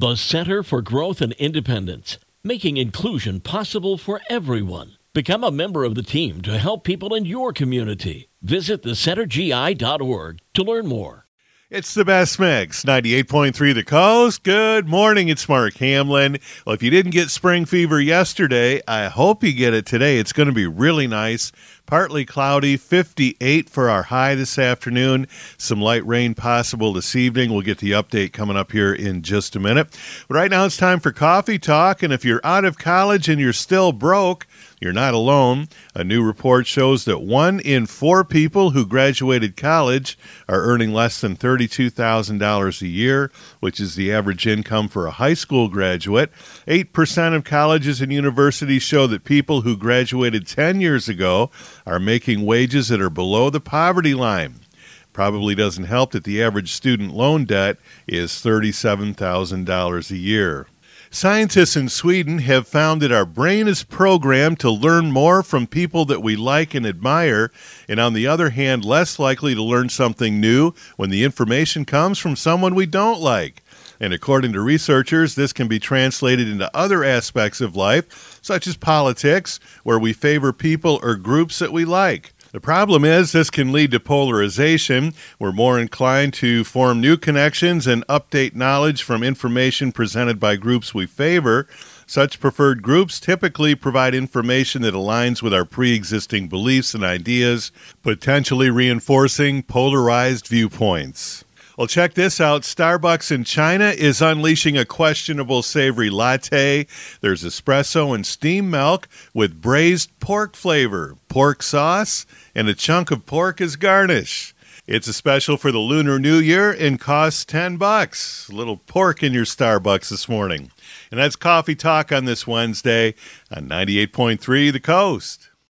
The Center for Growth and Independence, making inclusion possible for everyone. Become a member of the team to help people in your community. Visit thecentergi.org to learn more. It's the best mix, 98.3 The Coast. Good morning, it's Mark Hamlin. Well, if you didn't get spring fever yesterday, I hope you get it today. It's going to be really nice. Partly cloudy, 58 for our high this afternoon. Some light rain possible this evening. We'll get the update coming up here in just a minute. But right now it's time for coffee talk. And if you're out of college and you're still broke, you're not alone. A new report shows that one in four people who graduated college are earning less than $32,000 a year, which is the average income for a high school graduate. 8% of colleges and universities show that people who graduated 10 years ago are making wages that are below the poverty line. Probably doesn't help that the average student loan debt is $37,000 a year. Scientists in Sweden have found that our brain is programmed to learn more from people that we like and admire, and on the other hand, less likely to learn something new when the information comes from someone we don't like. And according to researchers, this can be translated into other aspects of life, such as politics, where we favor people or groups that we like. The problem is, this can lead to polarization. We're more inclined to form new connections and update knowledge from information presented by groups we favor. Such preferred groups typically provide information that aligns with our pre existing beliefs and ideas, potentially reinforcing polarized viewpoints. Well, check this out. Starbucks in China is unleashing a questionable savory latte. There's espresso and steamed milk with braised pork flavor, pork sauce, and a chunk of pork as garnish. It's a special for the Lunar New Year and costs 10 bucks. A little pork in your Starbucks this morning. And that's Coffee Talk on this Wednesday on 98.3 The Coast.